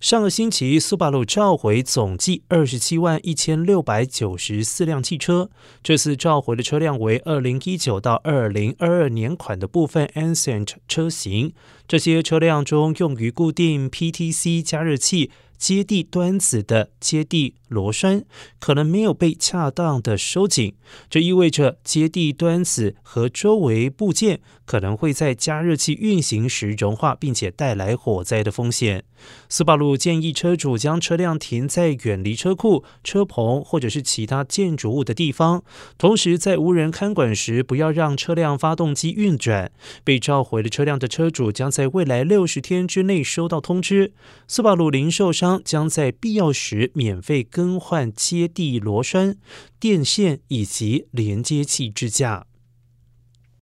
上个星期，苏巴鲁召回总计二十七万一千六百九十四辆汽车。这次召回的车辆为二零一九到二零二二年款的部分 Ancient 车型。这些车辆中用于固定 PTC 加热器。接地端子的接地螺栓可能没有被恰当的收紧，这意味着接地端子和周围部件可能会在加热器运行时融化，并且带来火灾的风险。斯巴鲁建议车主将车辆停在远离车库、车棚或者是其他建筑物的地方，同时在无人看管时，不要让车辆发动机运转。被召回的车辆的车主将在未来六十天之内收到通知。斯巴鲁零售商将在必要时免费更换接地螺栓、电线以及连接器支架。